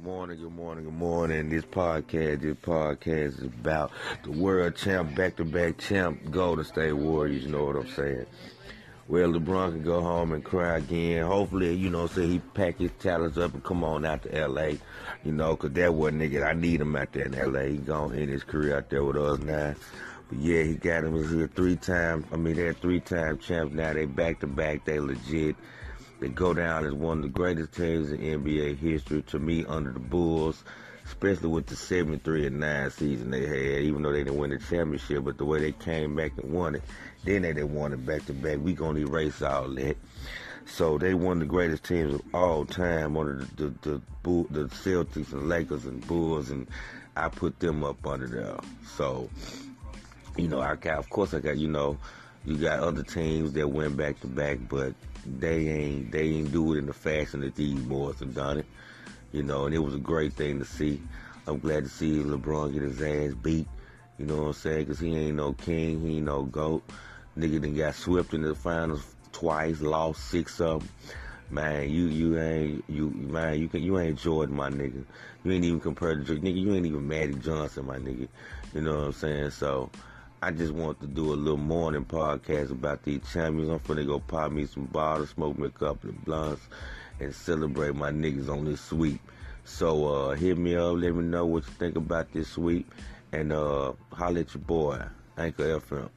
Good morning, good morning, good morning. This podcast, this podcast is about the world champ, back to back champ, Golden State Warriors, you know what I'm saying? Well, LeBron can go home and cry again. Hopefully, you know, say he pack his talents up and come on out to LA, you know, 'cause that was nigga, I need him out there in LA. He gonna end his career out there with us now. But yeah, he got him here three times. I mean, they're three time champs now. They back to back. They legit. They go down as one of the greatest teams in NBA history to me under the Bulls, especially with the 73 and 9 season they had, even though they didn't win the championship, but the way they came back and won it, then they didn't won it back to back. We gonna erase all that. So they of the greatest teams of all time, of the the, the, Bull, the Celtics and Lakers and Bulls, and I put them up under there. So, you know, I got, of course, I got, you know, you got other teams that went back to back, but they ain't they ain't do it in the fashion that these boys have done it. You know, and it was a great thing to see. I'm glad to see LeBron get his ass beat. You know what I'm saying? Because he ain't no king, he ain't no goat. Nigga done got swept in the finals twice, lost six of them. Man, you you ain't you man you can you ain't Jordan, my nigga. You ain't even compared to nigga. You ain't even Magic Johnson, my nigga. You know what I'm saying? So I just want to do a little morning podcast about these champions. I'm finna go pop me some bottles, smoke me a couple of blunts, and celebrate my niggas on this sweep. So uh, hit me up, let me know what you think about this sweep, and uh, holla at your boy, Anchor FM.